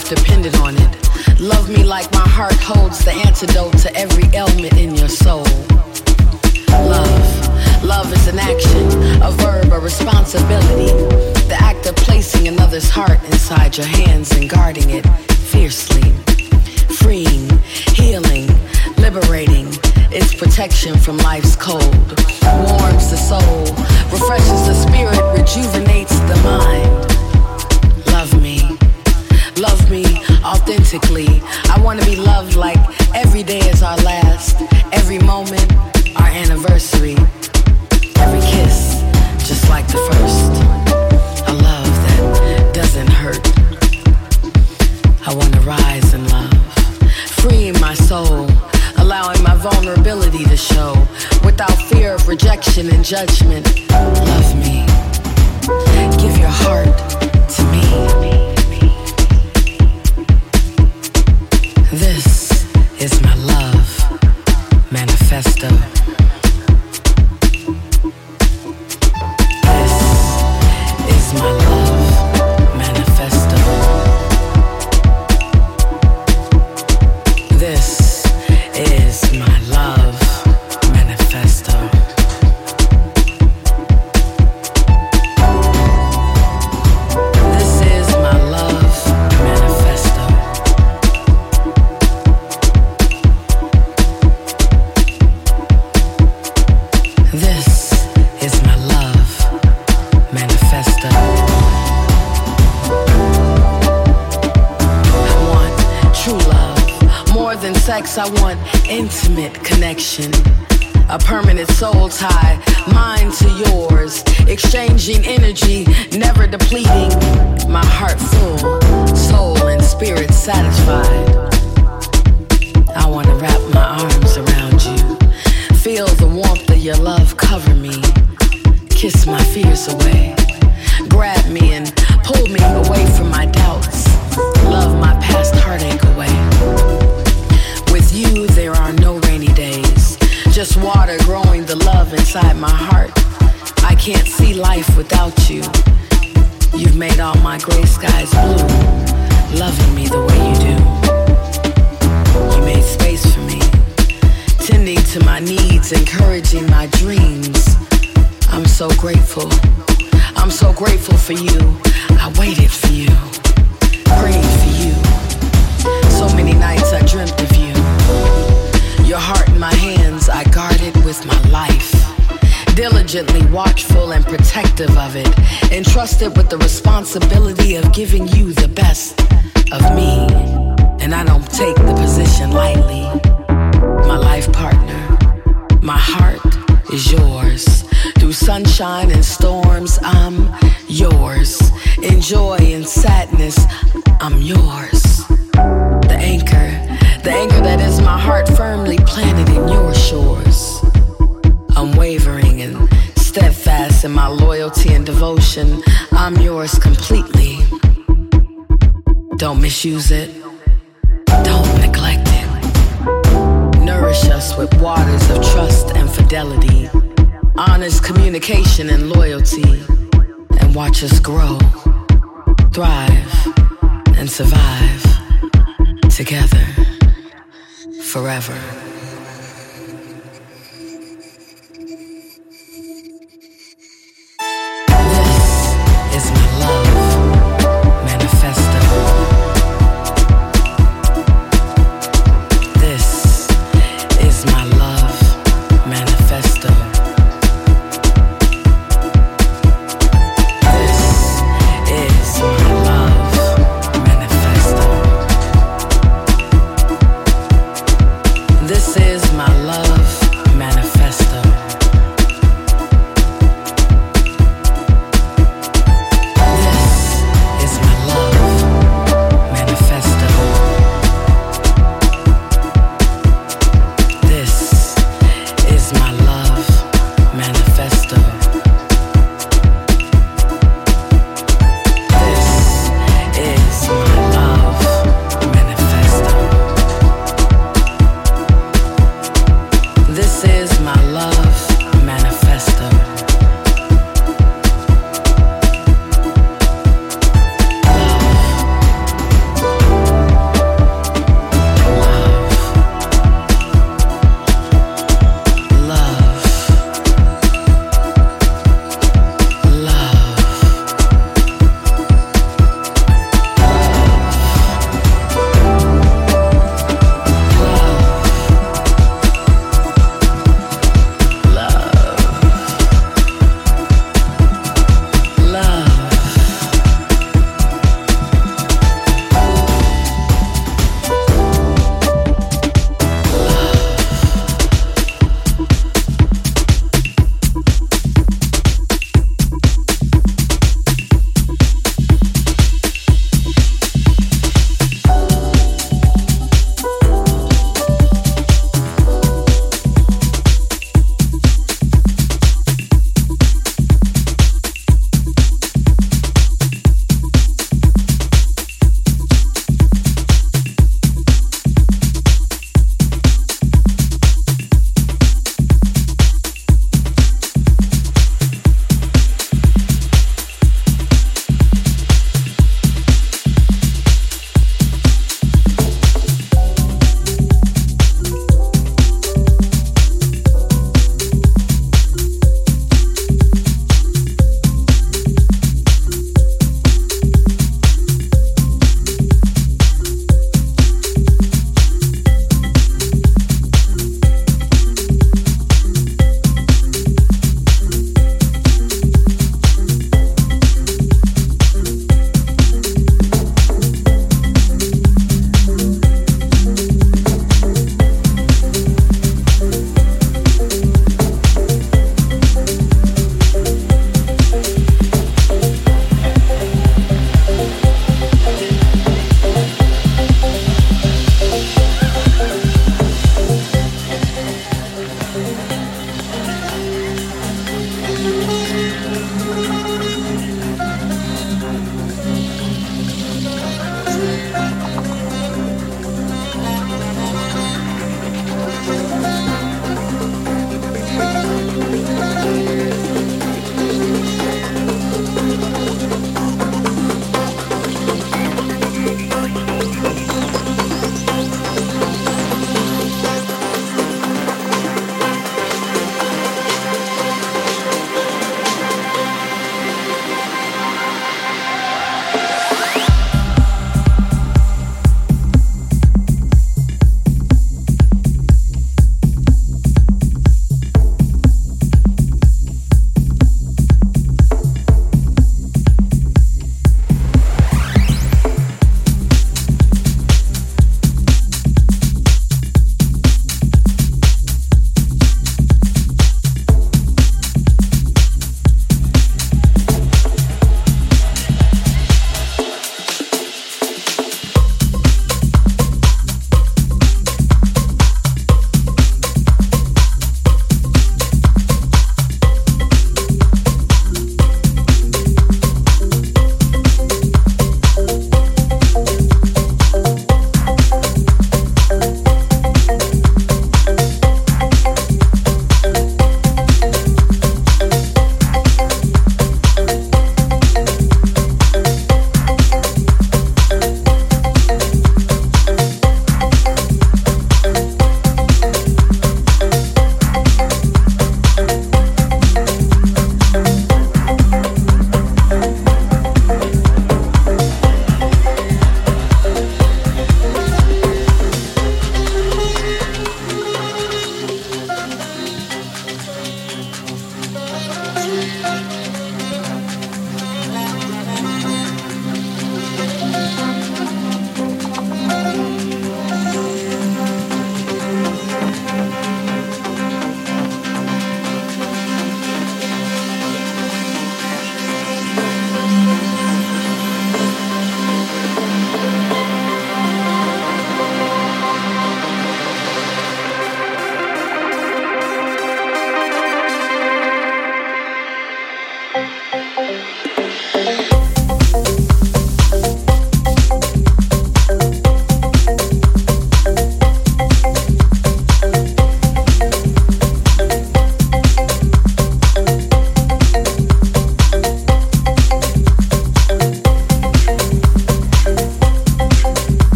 life depended on it. Love me like my heart holds the antidote to every ailment in your soul. Love. Love is an action, a verb, a responsibility. The act of placing another's heart inside your hands and guarding it fiercely. Freeing, healing, liberating. It's protection from life's cold. Warms the soul, refreshes the spirit, rejuvenates the mind. Love me. Love me authentically. I want to be loved like every day is our last, every moment our anniversary, every kiss just like the first. A love that doesn't hurt. I want to rise in love, freeing my soul, allowing my vulnerability to show without fear of rejection and judgment. Love me. Give your heart to me. This is my love manifesto. Energy, never depleting. Grateful. I'm so grateful for you. I waited for you, prayed for you. So many nights I dreamt of you. Your heart in my hands, I guarded with my life. Diligently watchful and protective of it, entrusted with the responsibility of giving you the best of me. And I don't take the position lightly. My life partner, my heart is yours. Through sunshine and storms, I'm yours. In joy and sadness, I'm yours. The anchor, the anchor that is my heart firmly planted in your shores. Unwavering and steadfast in my loyalty and devotion, I'm yours completely. Don't misuse it. Don't neglect it. Nourish us with waters of trust and fidelity, honest communication and loyalty, and watch us grow, thrive, and survive together forever.